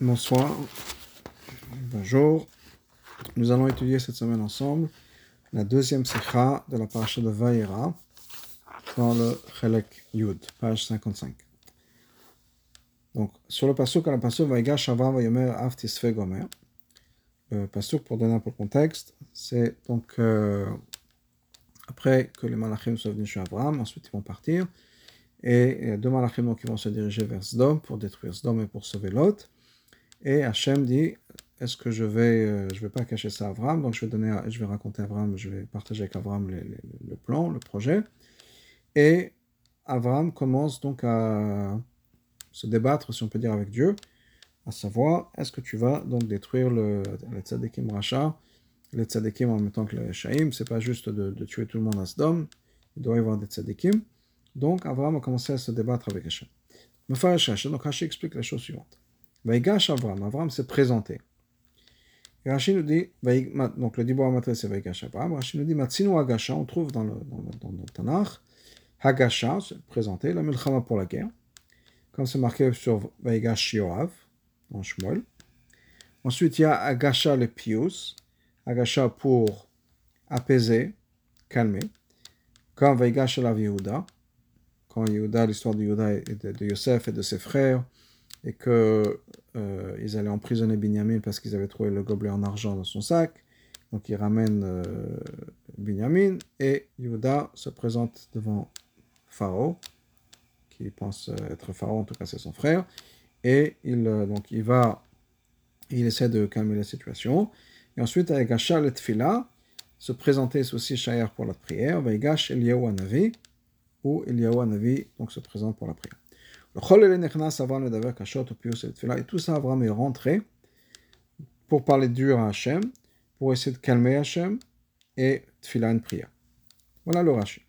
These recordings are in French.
Bonsoir, bonjour. Nous allons étudier cette semaine ensemble la deuxième sikha de la paracha de Vaïra dans le Chelek Yud, page 55. Donc, sur le pasuk, à la pasuk Vaïgash Avram Vayomer Av Tisfe Gomer. Le pasuk, pour donner un peu le contexte, c'est donc euh, après que les malachim sont venus chez Avram, ensuite ils vont partir, et il y a deux malachim qui vont se diriger vers Sdom pour détruire Sdom et pour sauver Lot. Et Hachem dit Est-ce que je vais, euh, je vais pas cacher ça à Avram Donc je vais, donner, je vais raconter à Avram, je vais partager avec Avram le plan, le projet. Et Avram commence donc à se débattre, si on peut dire, avec Dieu, à savoir est-ce que tu vas donc détruire le, le tzadikim Racha, les tzadikim en même temps que le Shaim C'est pas juste de, tuer tout le monde à Sdom, il doit y avoir des tzadikim. Donc Avram a commencé à se débattre avec Hachem. Donc Hachem explique la chose suivante. Vaïgash Avram. Avram s'est présenté. Et Rashi nous dit, donc le Dibor Matre c'est Vaïgash Avram. Rashi nous dit, Matsinu Agasha, on trouve dans le, dans le, dans le Tanakh, Hagasha, se présenter, la Milchama pour la guerre, comme c'est marqué sur Vaïgash Yoav, dans Shmuel. Ensuite, il y a Agasha le Pius, Agasha pour apaiser, calmer, comme Vaïgash la Yehuda, quand Yehuda, l'histoire de Yehuda et de, de Yosef et de ses frères, et que euh, ils allaient emprisonner Binyamin parce qu'ils avaient trouvé le gobelet en argent dans son sac. Donc ils ramènent euh, Binyamin et Yehuda se présente devant Pharaon, qui pense être Pharaon, en tout cas c'est son frère, et il, euh, donc il va, il essaie de calmer la situation. Et ensuite avec Achal et Tfila, se présenter aussi Shayer pour la prière, Vaigash Eliyahu Anavi, ou Eliyahu Anavi donc se présente pour la prière. Et tout ça, Avram est rentré pour parler dur à Hachem, pour essayer de calmer Hachem et tfila une prière. Voilà le Rashi.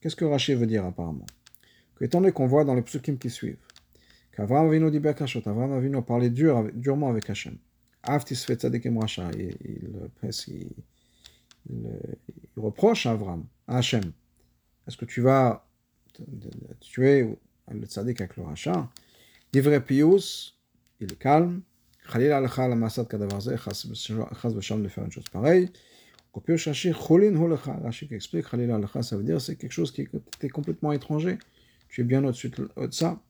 Qu'est-ce que Rashi veut dire apparemment que, Étant donné qu'on voit dans les psukim qui suivent, qu'Avram Avinu dit Kashot, Avram a parlé dur, durement avec Hachem. Aftis fait tzadikim racha, il, il, il, reproche à Avram, à Hachem, est-ce que tu vas tuer le tzaddik avec le rachat? Livré Pius, il est calme. Khalil al-Kha al-Masad Kadavarze, Chas Basham de faire une chose pareille. Kopio Shashi, Cholin Holecha. Rachid explique, Khalil al-Kha, ça veut dire c'est quelque chose qui est complètement étranger. Tu es bien au-dessus de ça.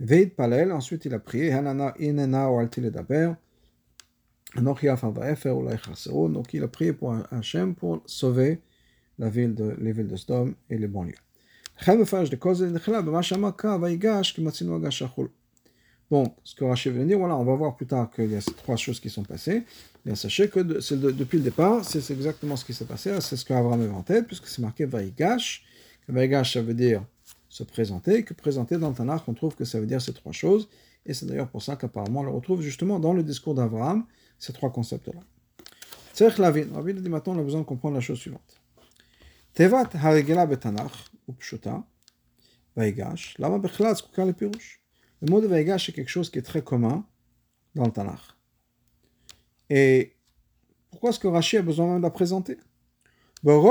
Veid Palel, ensuite il a prié, Hanana inena ou altil edaber. Donc il a prié pour Hachem pour sauver la ville de, les villes de Sodome et les banlieues. Bon, ce que Rachid veut dire, voilà, on va voir plus tard qu'il y a ces trois choses qui sont passées. Mais sachez que depuis le départ, c'est exactement ce qui s'est passé, c'est ce qu'Abraham avait en tête, puisque c'est marqué Vaïgash. Vaïgash, ça veut dire se présenter, que présenter dans le Tanakh, on trouve que ça veut dire ces trois choses. Et c'est d'ailleurs pour ça qu'apparemment on le retrouve justement dans le discours d'Abraham, ces trois concepts-là. Tzerich Lavin, Rabbi dit maintenant on a besoin de comprendre la chose suivante. Tevat haregela betanach, ou pshuta, vaigash, lama bechlad zkuka le pirouche. Le mot de vaigash est quelque chose qui est très commun dans le Tanakh. Et pourquoi est-ce que Rashi a besoin même de la présenter? Dans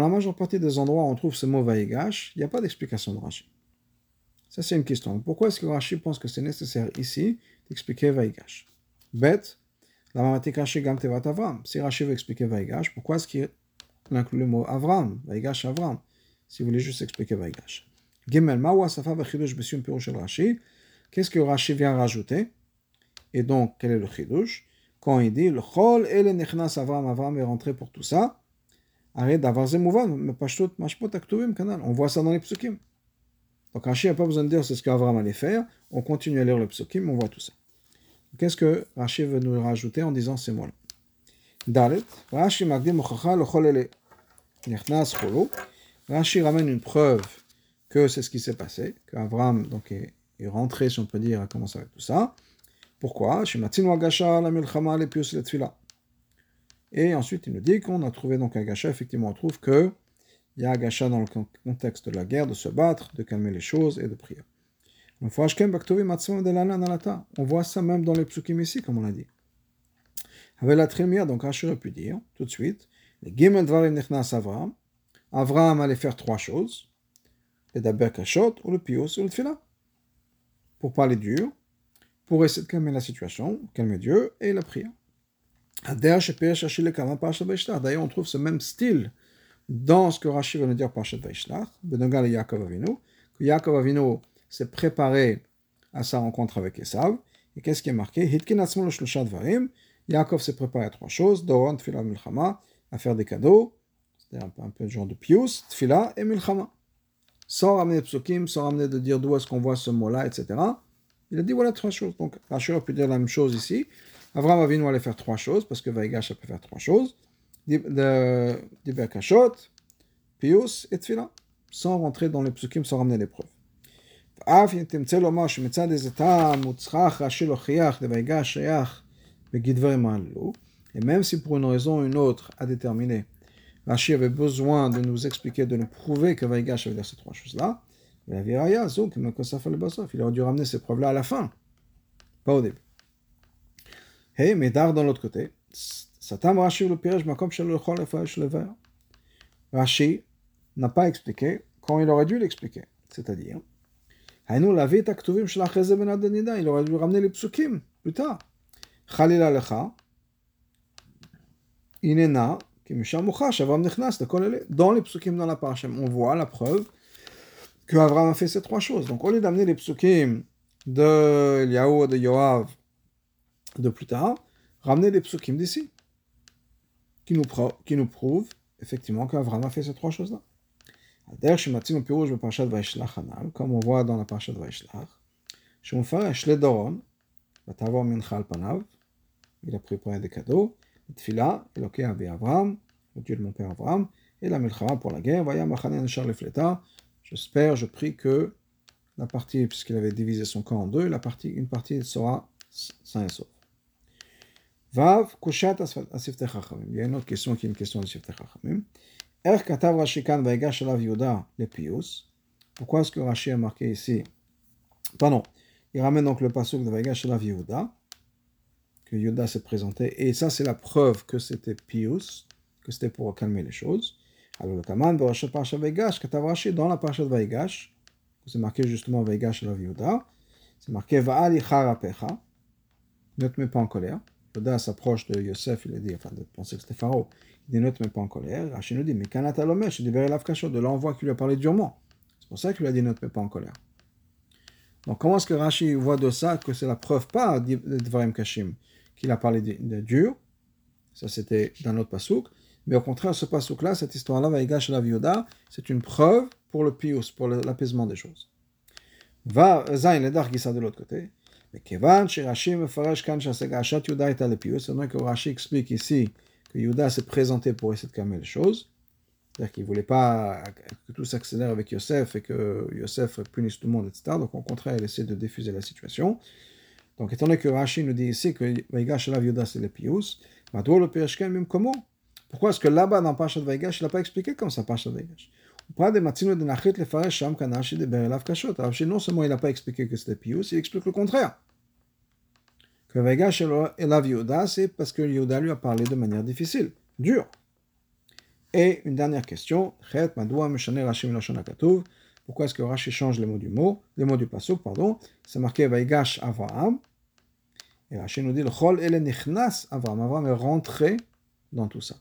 la majeure partie des endroits où on trouve ce mot vaigash, il n'y a pas d'explication de Rashi. Ça, c'est une question. Pourquoi est-ce que Rashi pense que c'est nécessaire ici d'expliquer Vaigash Bête, la Mamati Rashi Gam Tevat Avram. Si Rashi veut expliquer Vaigash, pourquoi est-ce qu'il inclut le mot Avram Vaigash Avram. Si vous voulez juste expliquer Vaigash. Gimel, Mawa Safa Besum Pirush Rashi. Qu'est-ce que Rashi vient rajouter? Et donc, quel est le Chidush Quand il dit le Chol et le Nechnas Avram, Avram est rentré pour tout ça. Arrête d'avoir Zemouvan, mais Pashtot Mashpot Aktuvim, canal. On voit ça dans les psukim. Donc Rashi n'a pas besoin de dire c'est ce qu'Avram allait faire. On continue à lire le psukim, on voit tout ça. Qu'est-ce que Rashi veut nous rajouter en disant ces mots-là? Dalet, Rashi magdim ramène une preuve que c'est ce qui s'est passé, qu'Avram donc est, rentré, si on peut dire, à commencer avec tout ça. Pourquoi? Et ensuite, il nous dit qu'on a trouvé donc Agasha, effectivement, on trouve que il y a Agasha dans le contexte de la guerre, de se battre, de calmer les choses et de prier. On voit ça même dans les psukim ici, comme on l'a dit. Avec la trémière, donc Rashi aurait pu dire tout de suite Les Gimel Dvarim Nechnas Avram. Avram allait faire trois choses. Le Daber Kashot, ou le Pius, ou le Tfila. Pour parler dur, pour essayer de calmer la situation, calmer Dieu, et la prière. D'ailleurs, on trouve ce même style dans ce que Rashi veut nous dire par Vaishlach, Benogal et Yaakov Avinu, que Yaakov Avinu s'est préparé à sa rencontre avec Esav. Et qu'est-ce qui est marqué? Yaakov s'est préparé à trois choses Doron, Tfila, Milchama, à faire des cadeaux, c'est un peu, un peu le genre de pius, Tfila et Milchama. Sans ramener psukim, sans ramener de dire d'où est-ce qu'on voit ce mot-là, etc. Il a dit voilà trois choses. Donc Rashi a pu dire la même chose ici. Avram Avinu allait faire trois choses, parce que Vaigash a pu faire trois choses Diber Kashot, Pius et Tfila. Sans rentrer dans les psukim, sans ramener les preuves. ואף אם תמצא לומר שמצד איזה טעם הוא צריך רש"י להוכיח לויגש שייך בגיד דברים הללו, et même si pour une raison ou une autre à déterminer, Rashi avait besoin de nous expliquer, de nous prouver que Vaigash veut dire ces trois choses-là, la viraya, zouk, il aurait dû ramener ces preuves-là à la fin, pas au début. Hey, mais d'art dans l'autre côté, Satam Rashi le Piresh Makom Shel Lechol Efresh Lever. Rashi n'a pas expliqué quand il aurait dû l'expliquer. C'est-à-dire, Haïnou la vita shel acheze ben adanida. Il aurait dû ramener les psukim plus tard. Chalila lecha. Inena kimisham mochash. Avram nechnas de kolele. Dans les psukim dans la parashem, on voit la preuve que Avram a fait ces trois choses. Donc au lieu d'amener les psukim de Eliaou de Yoav de plus tard, ramener les psukim d'ici qui nous, qui nous prouvent effectivement qu'Abraham a fait ces trois choses-là. comme on voit dans la parashat Vaishlach, שמפרש לדורון, ותעבור מנחה על פניו, il a préparé des cadeaux, תפילה, אלוקי אבי אברהם, le Dieu de mon père Abraham, et la milchama pour la guerre, vaya machane neshar lefleta, j'espère, je prie que la partie, puisqu'il avait divisé son camp en deux, la partie, une partie sera sain et sauf. Vav, kushat asifte chachamim. Il y a une autre question qui est une question de sifte le pius. Pourquoi est-ce que Rashi a marqué ici? Pardon. Il ramène donc le pasuk de vaigash Yehuda, que Yuda s'est présenté, et ça c'est la preuve que c'était pius, que c'était pour calmer les choses. Alors le kaman katav Rashi dans la Vaigash, c'est marqué justement vaigash c'est marqué va'al ichara pecha, ne te mets pas en colère. Yoda s'approche de Yosef, il a dit, enfin de penser que c'était Pharaon, il dit ne te mets pas en colère. Rachid nous dit, mais Kanat Alomesh, il dit de l'envoi qui lui a parlé durement. C'est pour ça qu'il lui a dit ne te mets pas en colère. Donc comment est-ce que Rashi voit de ça que c'est la preuve pas de Dvarim Kashim qu'il a parlé de, dur? Ça c'était dans notre pasouk. Mais au contraire, ce pasouk-là, cette histoire-là, Vaigash la Yoda, c'est une preuve pour le pius, pour l'apaisement des choses. Va Zain le Dargisa de l'autre côté. Me farash kan Ashat Yuda est à l'épius. C'est que Rashi explique ici que Yuda s'est présenté pour essayer de calmer les choses. C'est-à-dire qu'il ne voulait pas que tout s'accélère avec Yosef et que Yosef punisse tout le monde, etc. Donc au contraire, il essaie de diffuser la situation. Donc étant donné que Rashi nous dit ici que Vaigash Alav Yuda c'est l'épius, Madoua le Pireshken même comment Pourquoi est-ce que là-bas dans Pachat Vaigash, il n'a pas expliqué comme ça Pachat Vaigash non seulement il n'a pas expliqué que c'était Pius, il explique le contraire. Que et la Yehuda, c'est parce que Yehuda lui a parlé de manière difficile, dure. Et une dernière question, pourquoi est-ce que Rashi change les mots du mot, les mots du pasuk, pardon, c'est marqué Vaigash Avraham, et Rashi nous dit le Chol ele nichnas Avraham, Avraham est rentré dans tout ça.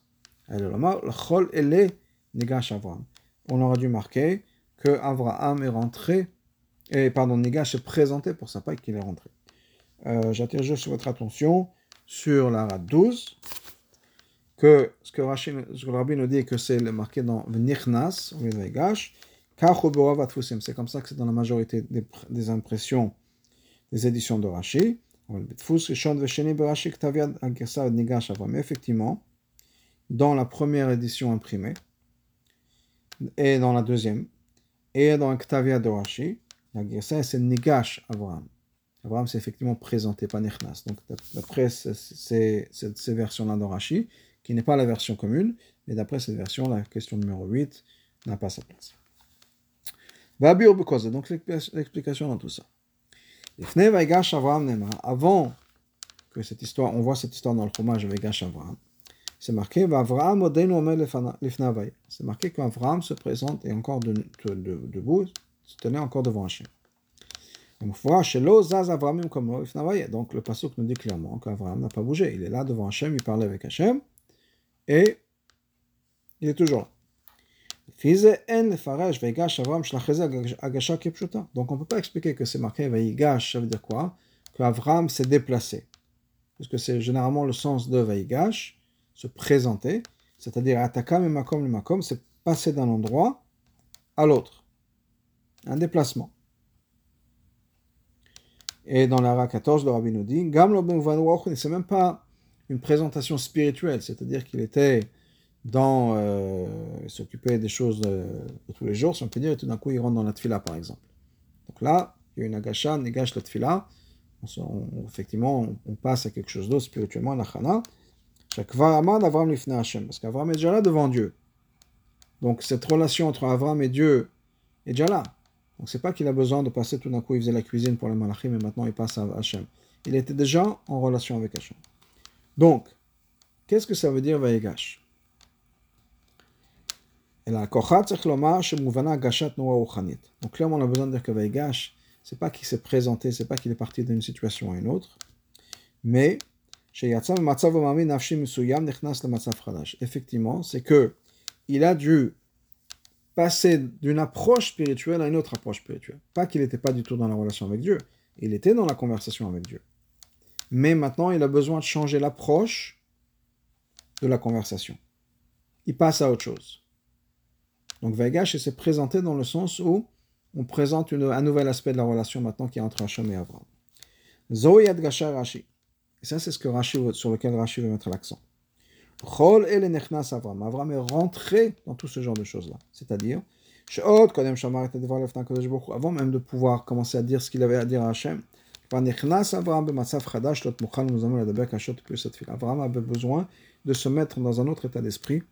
Et le Chol ele nigash Avraham on aurait dû marquer que Abraham est rentré, et pardon, Nigash est présenté pour sa paille qu'il est rentré. Euh, J'attire juste votre attention sur la rate 12, que ce que, Rashi, ce que le rabbi nous dit que c'est marqué dans Nichnas, au lieu de Nigash, c'est comme ça que c'est dans la majorité des, impressions des éditions de Rashi. Effectivement, dans la première édition imprimée, et dans la deuxième, et dans Ktavia de Rashi, la Gersa, c'est Nigash Abraham. Abraham s'est effectivement présenté, pas Nechnas. Donc, d'après ces, versions-là de Rashi, qui n'est pas la version commune, mais d'après cette version, la question numéro 8 n'a pas sa place. Donc, l'explication dans tout ça. Avant que cette histoire, on voit cette histoire dans le fromage avec Gash Abraham, c'est marqué C'est marqué qu'Avraham se présente et encore de, de, de, debout, se tenait encore devant Hachem. Donc le passage nous dit clairement qu'Avraham n'a pas bougé. Il est là devant Hachem, il parlait avec Hachem, et il est toujours là. Donc on ne peut pas expliquer que c'est marqué Vaigash, ça veut dire quoi? Qu'Avraham s'est déplacé. Parce que c'est généralement le sens de Vaigash, se présenter, c'est-à-dire Atakam et Makom le Makom, c'est passer d'un endroit à l'autre. Un déplacement. Et dans l'ara 14, le rabbi nous dit, Gam lo c'est même pas une présentation spirituelle, c'est-à-dire qu'il était dans, euh, s'occupait des choses de, tous les jours, si on peut dire, et tout d'un coup il rentre dans la tfila par exemple. Donc là, il y a une agacha, négache la tfila, effectivement on, passe à quelque chose d'autre spirituellement, la chana, parce qu'Avram est déjà là devant Dieu. Donc cette relation entre Avram et Dieu est déjà là. Donc c'est pas qu'il a besoin de passer tout d'un coup, il faisait la cuisine pour les malachim et maintenant il passe à Hachem. Il était déjà en relation avec Hachem. Donc, qu'est-ce que ça veut dire Vayegash? Donc clairement on a besoin de dire que Vayegash, c'est pas qu'il s'est présenté, c'est pas qu'il est parti d'une situation à une autre, mais Effectivement, c'est que il a dû passer d'une approche spirituelle à une autre approche spirituelle. Pas qu'il n'était pas du tout dans la relation avec Dieu, il était dans la conversation avec Dieu. Mais maintenant, il a besoin de changer l'approche de la conversation. Il passe à autre chose. Donc Vaigash s'est présenté dans le sens où on présente un nouvel aspect de la relation maintenant qui est entre Hachem et Abraham. Gashar Rashi. Et ça, c'est ce que sur lequel Rashi veut mettre l'accent. Chol el Avram. Avram est rentré dans tout ce genre de choses-là. C'est-à-dire, avant même de pouvoir commencer à dire ce qu'il avait à dire à Hachem, Avram avait besoin de se mettre dans un autre état d'esprit,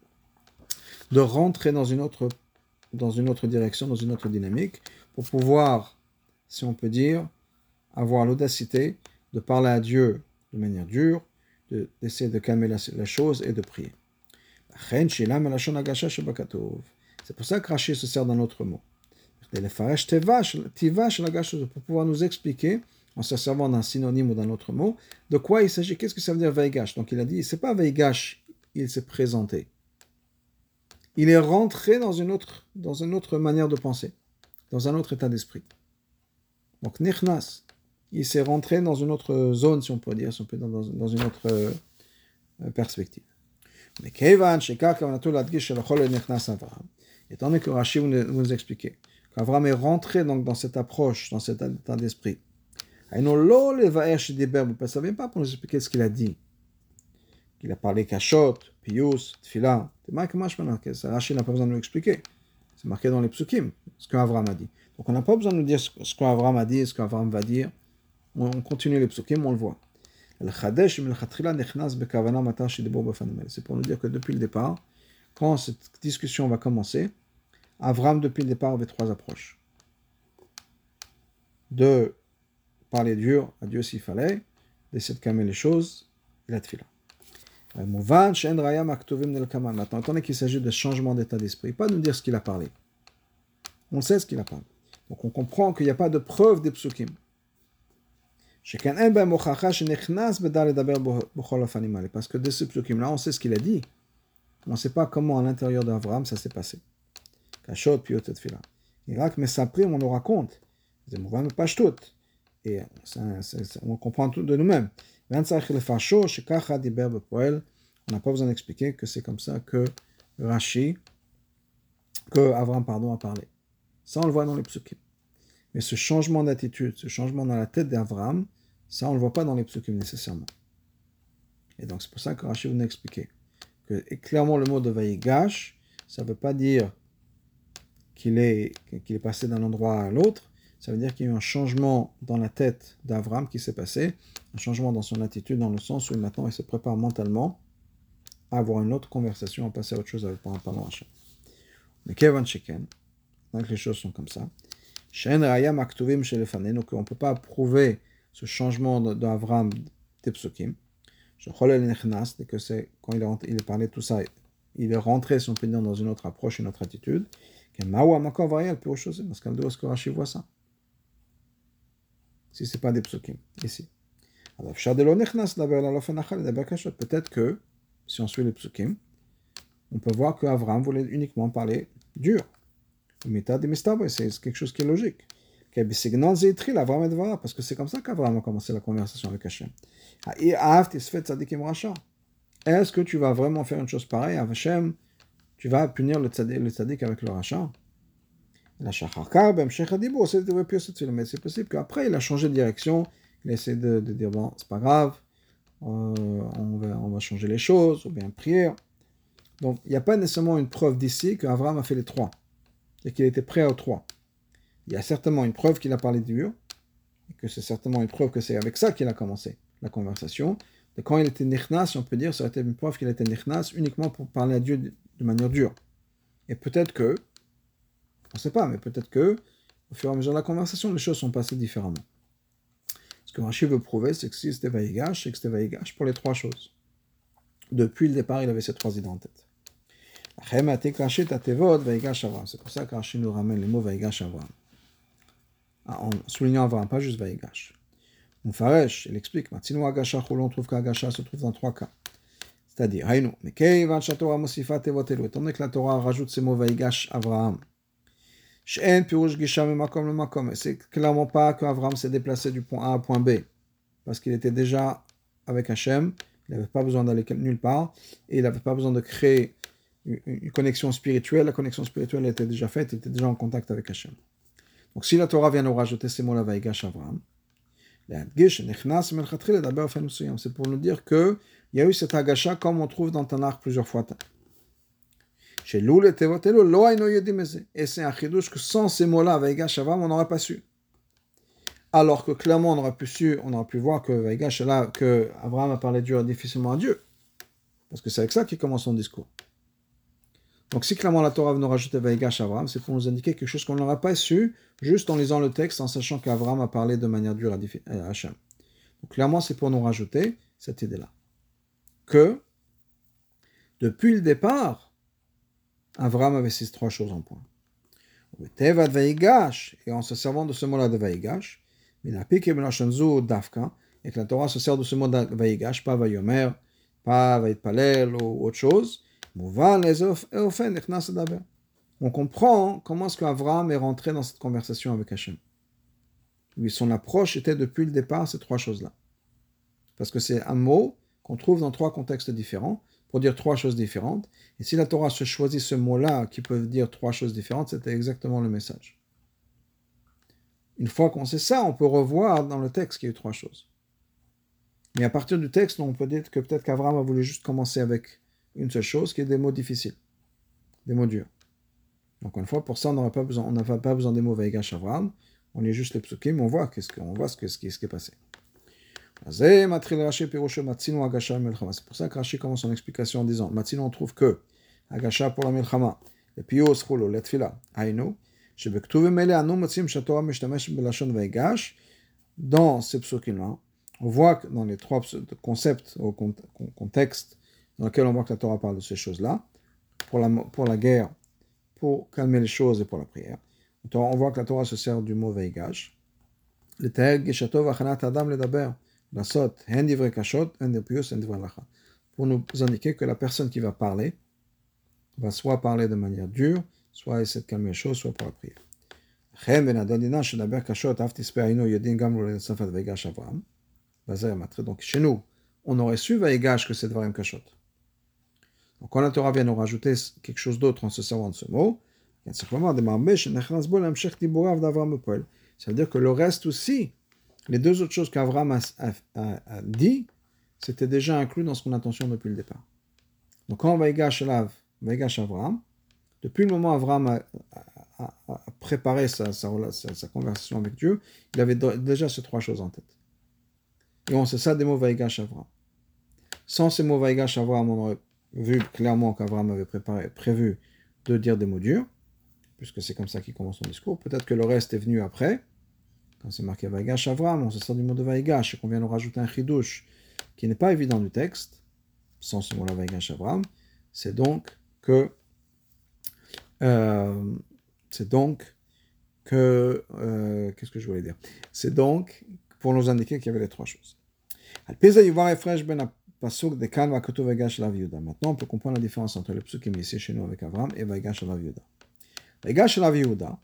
de rentrer dans une autre, dans une autre direction, dans une autre dynamique, pour pouvoir, si on peut dire, avoir l'audacité de parler à Dieu de manière dure, d'essayer de, calmer la, chose et de prier. C'est pour ça que Rashi se sert d'un autre mot. Pour pouvoir nous expliquer, en se servant d'un synonyme ou d'un autre mot, de quoi il s'agit, qu'est-ce que ça veut dire Veigash? Donc il a dit, c'est pas Veigash, il s'est présenté. Il est rentré dans une autre, dans une autre manière de penser, dans un autre état d'esprit. Donc Nichnas, il s'est rentré dans une autre zone, si on peut dire, si on peut dans, une autre euh, perspective. Mais Kevan, Shekar, étant donné que Rachid vous nous expliquer qu'Avram est rentré donc dans cette approche, dans cet état d'esprit, il ne savait pas pour nous expliquer ce qu'il a dit. Qu'il a parlé Kachot, Pius, Tfila. Rachid n'a pas besoin de nous expliquer. C'est marqué dans les psukim, ce qu'Avram a dit. Donc on n'a pas besoin de nous dire ce qu'Avram a dit, ce qu'Avram va dire. On continue les psukim, on le voit. C'est pour nous dire que depuis le départ, quand cette discussion va commencer, Avram, depuis le départ, avait trois approches. De parler dur à Dieu s'il fallait, d'essayer de calmer les choses, et la tfila. Maintenant, étant donné qu'il s'agit de changement d'état d'esprit, pas de nous dire ce qu'il a parlé. On sait ce qu'il a parlé. Donc on comprend qu'il n'y a pas de preuve des psukim. Parce que de ce psukim-là, on sait ce qu'il a dit. On ne sait pas comment à l'intérieur d'Abraham ça s'est passé. Kachot, mais ça on nous raconte. Et on comprend tout de nous-mêmes. On n'a pas besoin d'expliquer que c'est comme ça que Rashi, que Avram pardon, a parlé. Ça, on le voit dans les psukim. Mais ce changement d'attitude, ce changement dans la tête d'Avram, ça, on ne le voit pas dans les psukim nécessairement. Et donc, c'est pour ça que Rachid nous a expliqué que clairement le mot de Vaïgash, ça ne veut pas dire qu'il est, qu'il est passé d'un endroit à l'autre, ça veut dire qu'il y a eu un changement dans la tête d'Avram qui s'est passé, un changement dans son attitude, dans le sens où maintenant il se prépare mentalement à avoir une autre conversation, à passer à autre chose avec un parlant Hachem. Mais Kevin Sheken, donc les choses sont comme ça. Shen Raya ne peut pas prouver ce changement d'Avram des psukim. Je Nechnas, que c'est quand il est, il tout ça, il est rentré, si on peut dire, dans une autre approche, une autre attitude. Parce qu'Aldo, est-ce que Rashi voit ça Si ce n'est pas des psukim, ici. Peut-être que, si on suit les psukim, on peut voir qu'Avram voulait uniquement parler dur. C'est quelque chose qui est logique. Parce que c'est comme ça qu'Avram a commencé la conversation avec Hachem. Est-ce que tu vas vraiment faire une chose pareille Hachem? Tu vas punir le tzaddik, avec le rachat La ben, c'est possible qu'après il a changé de direction, il a essayé de, dire bon, c'est pas grave, euh, on, va, on va changer les choses, ou bien prier. Donc il n'y a pas nécessairement une preuve d'ici qu'Avram a fait les trois, et qu'il était prêt aux trois. Il y a certainement une preuve qu'il a parlé dur, et que c'est certainement une preuve que c'est avec ça qu'il a commencé la conversation. Et quand il était nichnas, on peut dire, ça aurait été une preuve qu'il était nichnas uniquement pour parler à Dieu de manière dure. Et peut-être que, on ne sait pas, mais peut-être que, au fur et à mesure de la conversation, les choses sont passées différemment. Ce que Rashi veut prouver, c'est que si c'était Vaïgash, c'est que c'était Vaïgash pour les trois choses. Depuis le départ, il avait ces trois idées en tête. C'est pour ça que Rashi nous ramène les mots Vaïgash Avram. Ah, en soulignant Avram, pas juste Vaïgash. Moufaresh, il explique, Matsinu Agasha, on trouve qu'Agasha se trouve dans trois cas. C'est-à-dire, Haïnou, mais Keivan Shatora Mosifat Evotelu, étant donné que la Torah rajoute ces mots Vaïgash Avraham, She'en Pirush Gisha Makom le Makom, c'est clairement pas qu'Avraham s'est déplacé du point A au point B, parce qu'il était déjà avec Hachem, il n'avait pas besoin d'aller nulle part, et il n'avait pas besoin de créer une connexion spirituelle, la connexion spirituelle était déjà faite, il était déjà en contact avec Hachem. Donc si la Torah vient nous rajouter ces mots-là, Vaïgash Avraham, c'est pour nous dire qu'il y a eu cet agacha comme on trouve dans Tanakh plusieurs fois. Chez Loul et Et c'est un chidouche que sans ces mots-là, Vaigash Avam, on n'aurait pas su. Alors que clairement, on aurait pu, su, on aurait pu voir que Vaigash là, que a parlé dur difficilement à Dieu. Parce que c'est avec ça qu'il commence son discours. Donc si clairement la Torah nous rajouter Vaigash Abraham, c'est pour nous indiquer quelque chose qu'on n'aurait pas su juste en lisant le texte, en sachant qu'Abraham a parlé de manière dure à Hachem. Donc clairement, c'est pour nous rajouter cette idée-là. Que depuis le départ, Abraham avait ces trois choses en point. Et en se servant de ce mot-là de Vaigash, Dafka, et que la Torah se sert de ce mot de Vaigash, pas Vayomer, pas Vaitpalel ou autre chose, on comprend comment est-ce qu'Avraham est rentré dans cette conversation avec Hachem. Son approche était depuis le départ ces trois choses-là. Parce que c'est un mot qu'on trouve dans trois contextes différents pour dire trois choses différentes. Et si la Torah se choisit ce mot-là qui peut dire trois choses différentes, c'était exactement le message. Une fois qu'on sait ça, on peut revoir dans le texte qu'il y a eu trois choses. Mais à partir du texte, on peut dire que peut-être qu'Avraham a voulu juste commencer avec une seule chose, qui est des mots difficiles, des mots durs. Donc, une fois, pour ça, on n'aura pas besoin, on n'a pas besoin des mots Vaigash Avram, on lit juste les psukim, on voit qu'est-ce qu'on voit ce, ce, qui, ce qui est passé. C'est pour ça que Rashi commence son explication en disant Matzino, on trouve que Agasha pour la Milchama, et Pios Chulo, Letfila, Ainu, dans ces psukim-là, on voit que dans les trois concepts, au contexte dans lequel on voit que la Torah parle de ces choses-là, pour la, pour la guerre, pour calmer les choses et pour la prière. On voit que la Torah se sert du mot veigash. Le adam la sot, Pour nous indiquer que la personne qui va parler va soit parler de manière dure, soit essayer de calmer les choses, soit pour la prière. Donc chez nous, on aurait su c'est Dvarim Kashot. Donc quand la Torah vient nous rajouter quelque chose d'autre en se servant de ce mot, ça veut dire que le reste aussi, les deux autres choses qu'Avram a, dit, c'était déjà inclus dans son intention depuis le départ. Donc quand Vaigash Avram, depuis le moment où Avram a, préparé sa, sa, conversation avec Dieu, il avait déjà ces trois choses en tête. Et on sait ça des mots Vaigash Avram. Sans ces mots Vaigash Avram, on aurait vu clairement qu'Abraham avait préparé, prévu de dire des mots durs, puisque c'est comme ça qu'il commence son discours. Peut-être que le reste est venu après, quand c'est marqué Vaigash Avram, on se sert du mot de Vaigash, et qu'on vient nous rajouter un chidouche qui n'est pas évident du texte, sans ce mot-là, Vaigash Avram, c'est donc que euh, c'est donc que euh, qu'est-ce que je voulais dire? C'est donc pour nous indiquer qu'il y avait les trois choses. Ben Maintenant, on peut comprendre la différence entre le psukim ici chez nous avec Avram et Vaigash Alav Yehuda. Vaigash Alav Yehuda,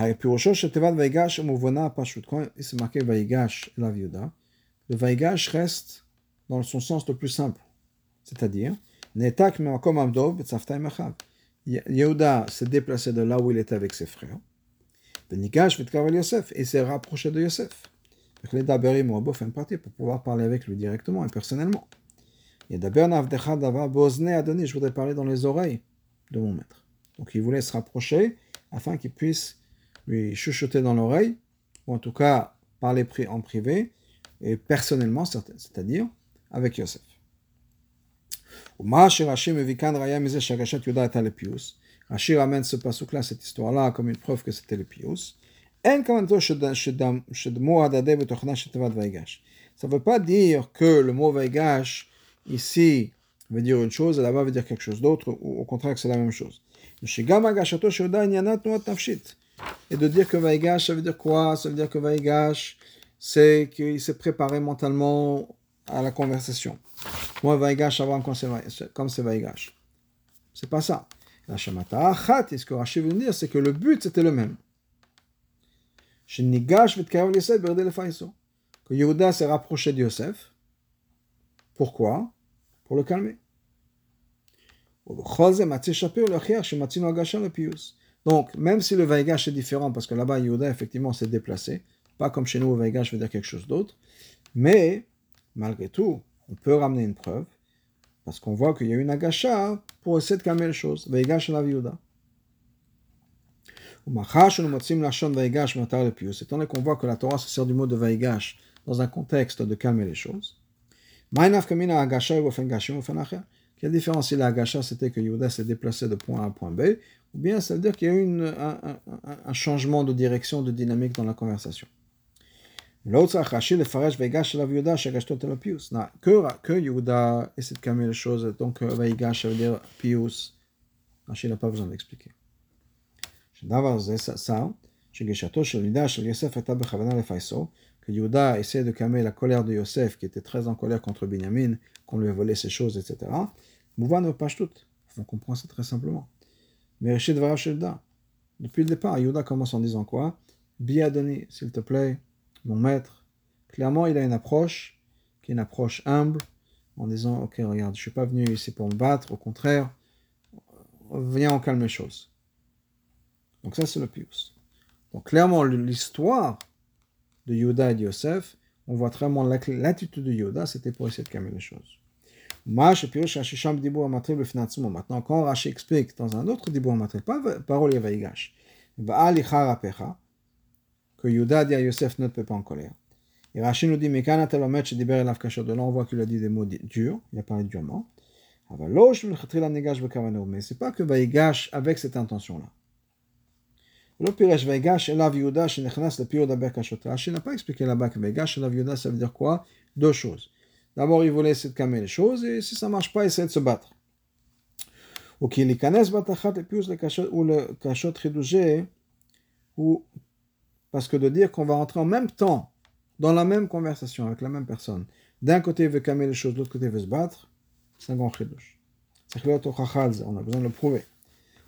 הפירושו של תיבת ויגש ומובנה הפשוט. Quand il s'est marqué ויגש אליו יהודה, le ויגש reste dans son sens le plus simple. C'est-à-dire, נעתק ממקום עמדו בצוותא עם אחיו. Yehuda s'est déplacé de là où il était avec ses frères. Venigash vitkaval Yosef, et s'est rapproché de Yosef. Ou fait une partie pour pouvoir parler avec lui directement et personnellement. Et a donné, je voudrais parler dans les oreilles de mon maître. Donc il voulait se rapprocher afin qu'il puisse lui chuchoter dans l'oreille, ou en tout cas parler en privé, et personnellement, c'est-à-dire avec Yosef. Rashi ramène ce pasouk-là, cette histoire-là, comme une preuve que c'était le pius. Ça ne veut pas dire que le mot vaigash ici veut dire une chose et là-bas veut dire quelque chose d'autre, ou au contraire que c'est la même chose. Et de dire que vaigash, ça veut dire quoi Ça veut dire que vaigash, c'est qu'il s'est préparé mentalement à la conversation. Moi, vaigash, avant comme c'est vaigash. C'est pas ça. La shamata achat, ce que Rashi veut dire, c'est que le but c'était le même. Que Yehuda s'est rapproché de Yosef. Pourquoi Pour le calmer. Donc, même si le Vaigash est différent, parce que là-bas, Yehuda, effectivement, s'est déplacé, pas comme chez nous, le Vaigash veut dire quelque chose d'autre, mais, malgré tout, on peut ramener une preuve, parce qu'on voit qu'il y a une Agasha pour essayer de calmer les choses. Vaigash la Yehuda. Étant donné qu'on voit que la Torah se sert du mot de Vaigash dans un contexte de calmer les choses, quelle différence si la c'était que Yehuda s'est déplacé de point A à point B, ou bien ça veut dire qu'il y a eu un, changement de direction, de dynamique dans la conversation. L'autre, le Faresh Vaigash la Yehuda. Que, que Yehuda essaie de calmer les choses, donc Vaigash, ça veut dire Pius. Rashi n'a pas besoin d'expliquer. דבר זה שר, שגישתו של לידה של יוסף הייתה בכוונה לפייסו, que Yehuda essayait de calmer la colère de Yosef, qui était très en colère contre Binyamin, qu'on lui a volé ses choses, etc. Mouvan ne pas tout. On comprend ça très simplement. Mais Rishid Varashilda, depuis le départ, Yehuda commence en disant quoi Biadoni, s'il te plaît, mon maître. Clairement, il a une approche, qui est une approche humble, en disant Ok, regarde, je ne suis pas venu ici pour me battre, au contraire, viens, on calme les choses. Donc ça, c'est le pius. Donc clairement, l'histoire de Yoda et de Yosef, on voit vraiment l'attitude de Yoda, c'était pour essayer de calmer les choses. Maintenant, quand Rashi explique dans un autre dibou amatril, pas parole Yavaigash, que Yoda dit à Yosef ne peut pas en colère. Et Rashi nous dit, mais quand de là on voit qu'il a dit des mots durs, il a parlé durement. Mais c'est pas que Vaigash avec cette intention-là. Le Piresh Vaigash Elav Yehuda Shenechnas le Pio d'Aber Kashot. Rashi n'a pas expliqué là-bas que Vaigash Elav Yehuda ça veut dire quoi Deux choses. D'abord, il voulait essayer de calmer les choses et si ça ne marche pas, essayer de se battre. Ou qu'il y connaisse Batachat le Pius ou le Kashot Chidouché, ou parce que de dire qu'on va rentrer en même temps dans la même conversation avec la même personne. D'un côté, il veut calmer les choses, de l'autre côté, il veut se battre. C'est un grand chidouche. C'est on a besoin de le prouver.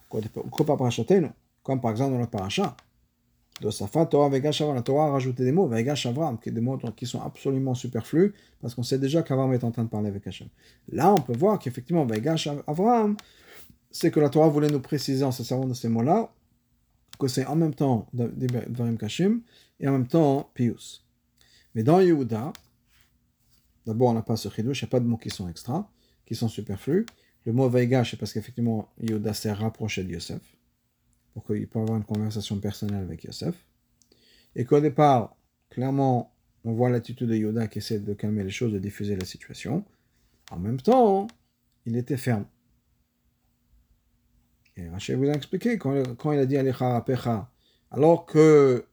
Pourquoi pas parachatenu comme par exemple dans le paracha. De Safat, Torah, Avram. La Torah a rajouté des mots, Vegash Avram, qui des mots qui sont absolument superflus, parce qu'on sait déjà qu'Avram est en train de parler avec Hachem. Là, on peut voir qu'effectivement, Vegash Avram, c'est que la Torah voulait nous préciser en se servant de ces mots-là, que c'est en même temps Dvarim et en même temps Pius. Mais dans Yehuda, d'abord on n'a pas ce chidouche, il n'y a pas de mots qui sont extra, qui sont superflus. Le mot Veigash, c'est parce qu'effectivement Yehuda s'est rapproché de Yosef pour qu'il puisse avoir une conversation personnelle avec Yosef. Et qu'au départ, clairement, on voit l'attitude de Yoda qui essaie de calmer les choses, de diffuser la situation. En même temps, il était ferme. Et Rachel vous a expliqué, quand, il a dit Alecha Pecha, alors que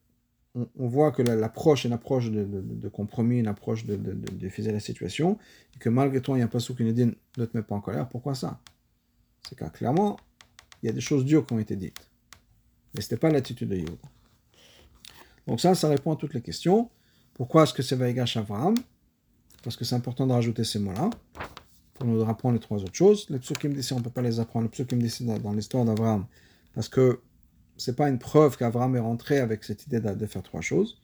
on, voit que l'approche est une approche de, compromis, une approche de, de, la situation, et que malgré tout, il y a un passage qui nous dit ne te mets pas en colère. Pourquoi ça? C'est car clairement, il y a des choses dures qui ont été dites. Mais ce n'était pas l'attitude de Yoda. Donc ça, ça répond à toutes les questions. Pourquoi est-ce que c'est Vaïgash Avraham? Parce que c'est important de rajouter ces mots-là pour nous apprendre les trois autres choses. Les me disent on ne peut pas les apprendre. Les me disent dans l'histoire d'Avraham parce que c'est pas une preuve qu'Avraham est rentré avec cette idée de, faire trois choses,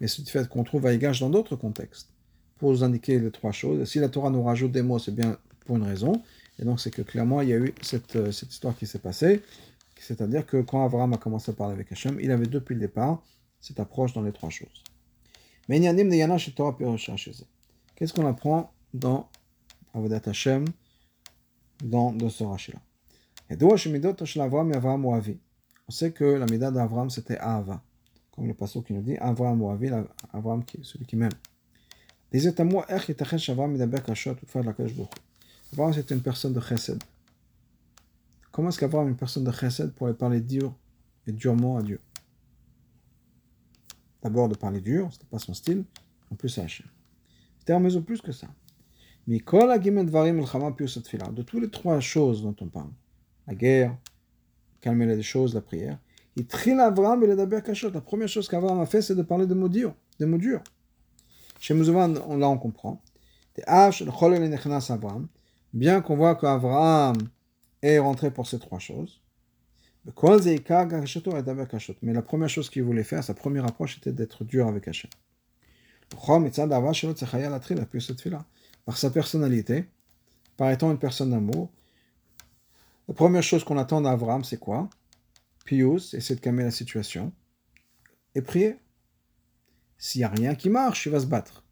mais c'est le fait qu'on trouve Vaïgash dans d'autres contextes pour nous indiquer les trois choses. Et si la Torah nous rajoute des mots, c'est bien pour une raison. Et donc, c'est que clairement, il y a eu cette, euh, cette histoire qui s'est passée. C'est-à-dire que quand Abraham a commencé à parler avec Hachem, il avait depuis le départ cette approche dans les trois choses. Mais Qu'est-ce qu'on apprend dans Avodat Hashem, dans, ce rachat-là On sait que la mida d'Avram c'était Ava, comme le passage qui nous dit Avram Oavi, Avram qui celui qui m'aime. Disait-moi, Avram c'était une personne de chesed. Comment est-ce qu'avoir une personne de chesed pourrait parler dur et durement à Dieu? D'abord de parler dur, ce n'était pas son style, en plus à Hachem. C'était en plus que ça. Mais de toutes les trois choses dont on parle, la guerre, calmer les choses, la prière, il trie Avram et La première chose qu'Avram a fait, c'est de parler de mots durs. De mots durs. Chez Mouzouvan, là on comprend. Bien qu'on voit qu'Avraham est rentré pour ces trois choses. Mais la première chose qu'il voulait faire, sa première approche était d'être dur avec Hachem. Par sa personnalité, par étant une personne d'amour, la première chose qu'on attend d'Avram, c'est quoi? Pius, essayer de calmer la situation et prier. S'il n'y a rien qui marche, il va se battre.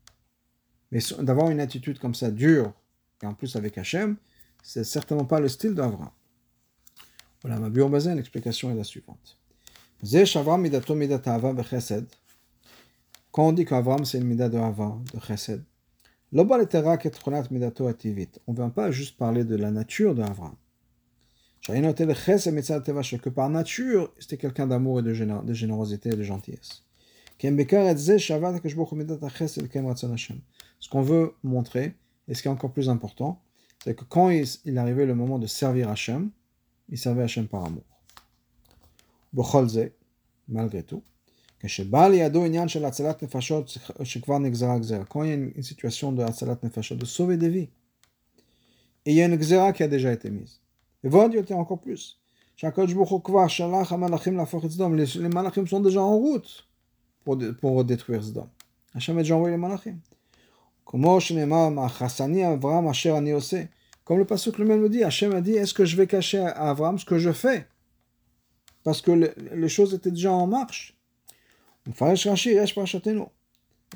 Mais d'avoir une attitude comme ça, dure, et en plus avec Hachem, c'est certainement pas le style d'Avram. Voilà, ma biobazin, l'explication est la suivante. Quand on dit qu'Avram c'est une mida de Hava, de Chesed, on ne vient pas juste parler de la nature d'Avram. Que par nature, c'était quelqu'un d'amour et de, générosité et de gentillesse. Ce qu'on veut montrer, et ce qui est encore plus important, c'est que quand il, arrivait le moment de servir Hachem, il servait Hachem par amour. malgré tout, quand il y a une situation de sauver des vies, il y a une Xera qui a déjà été mise. Et voilà, Dieu encore plus. Les malachim sont déjà en route pour, pour détruire Zdom. Hachem a déjà envoyé les malachim. Comme le pasuk lui-même le dit, Hachem a dit, est-ce que je vais cacher à Avram ce que je fais? Parce que les choses étaient déjà en marche. Et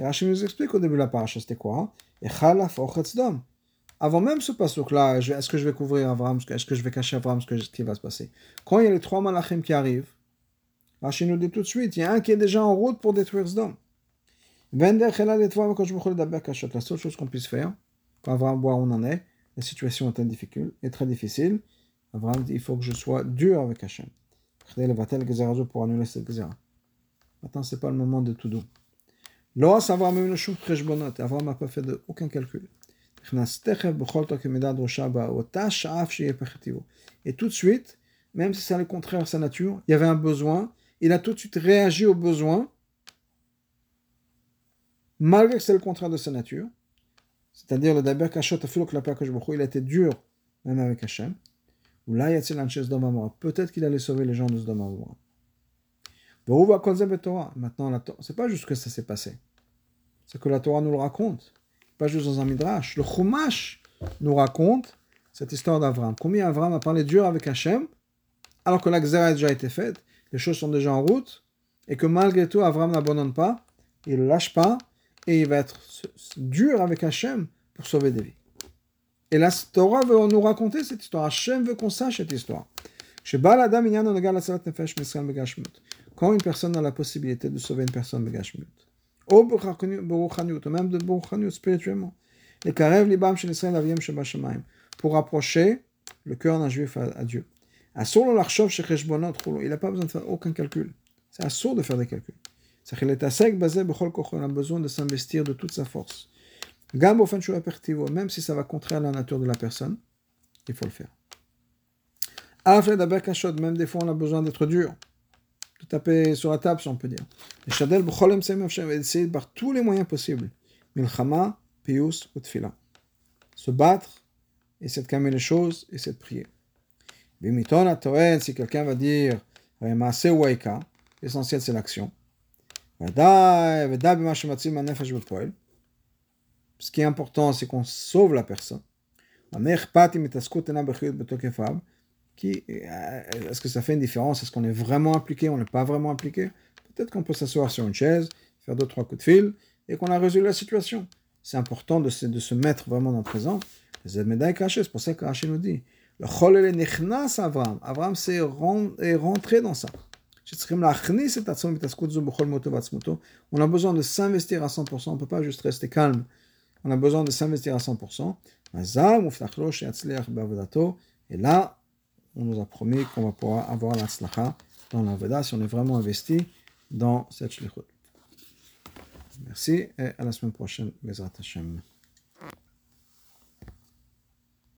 Rachid nous explique au début de la paracha, c'était quoi Avant même ce pasuk-là, est-ce que je vais couvrir Avram Est-ce que je vais cacher Avram ce, qui va se passer? Quand il y a les trois malachim qui arrivent, Rachid nous dit tout de suite, il y a un qui est déjà en route pour détruire Sdom. La seule chose qu'on puisse faire, pour avoir voir où on en est, la situation est, difficile, est très difficile. Abraham dit il faut que je sois dur avec Hachem. Pour annuler cette Maintenant, ce n'est pas le moment de tout doux. Abraham n'a pas fait aucun calcul. Et tout de suite, même si c'est le contraire de sa nature, il y avait un besoin, il a tout de suite réagi au besoin malgré que c'est le contraire de sa nature, c'est-à-dire le Daber Kashot il été dur même avec Hachem, ou là, Peut-être qu'il allait sauver les gens de Sdom Maintenant, c'est pas juste que ça s'est passé. C'est que la Torah nous le raconte. Pas juste dans un midrash. Le Chumash nous raconte cette histoire d'Avram. Combien Avram a parlé dur avec Hachem, alors que la a déjà été faite, les choses sont déjà en route, et que malgré tout, Avram n'abandonne pas, il ne lâche pas, et il va être dur avec Hachem pour sauver des vies. Et la Torah veut nous raconter cette histoire. Hachem veut qu'on sache cette histoire. Quand une personne a la possibilité de sauver une personne même de spirituellement, pour rapprocher le cœur d'un juif à, Dieu. Il n'a pas besoin de faire aucun calcul. C'est assourd de faire des calculs. On a besoin de s'investir de toute sa force. Même si ça va contraire la nature de la personne, il faut le faire. Même des fois, on a besoin d'être dur, de taper sur la table, si on peut dire. Essayer par tous les moyens possibles. Milchama, pius, utfila. Se battre, essayer de calmer les choses, essayer de prier. Si quelqu'un va dire, l'essentiel c'est l'action. Ce qui est important, c'est qu'on sauve la personne. Qui, euh, est-ce que ça fait une différence? Est-ce qu'on est vraiment impliqué? On n'est pas vraiment impliqué? Peut-être qu'on peut s'asseoir sur une chaise, faire deux, trois coups de fil, et qu'on a résolu la situation. C'est important de se, de se mettre vraiment dans le présent. C'est pour ça que Rachid nous dit le Avram. Avram s'est rentré dans ça. On a besoin de s'investir à 100%, on ne peut pas juste rester calme. On a besoin de s'investir à 100%. Et là, on nous a promis qu'on va pouvoir avoir l'Atzlacha dans la Veda si on est vraiment investi dans cette shlichut. Merci et à la semaine prochaine, Hashem.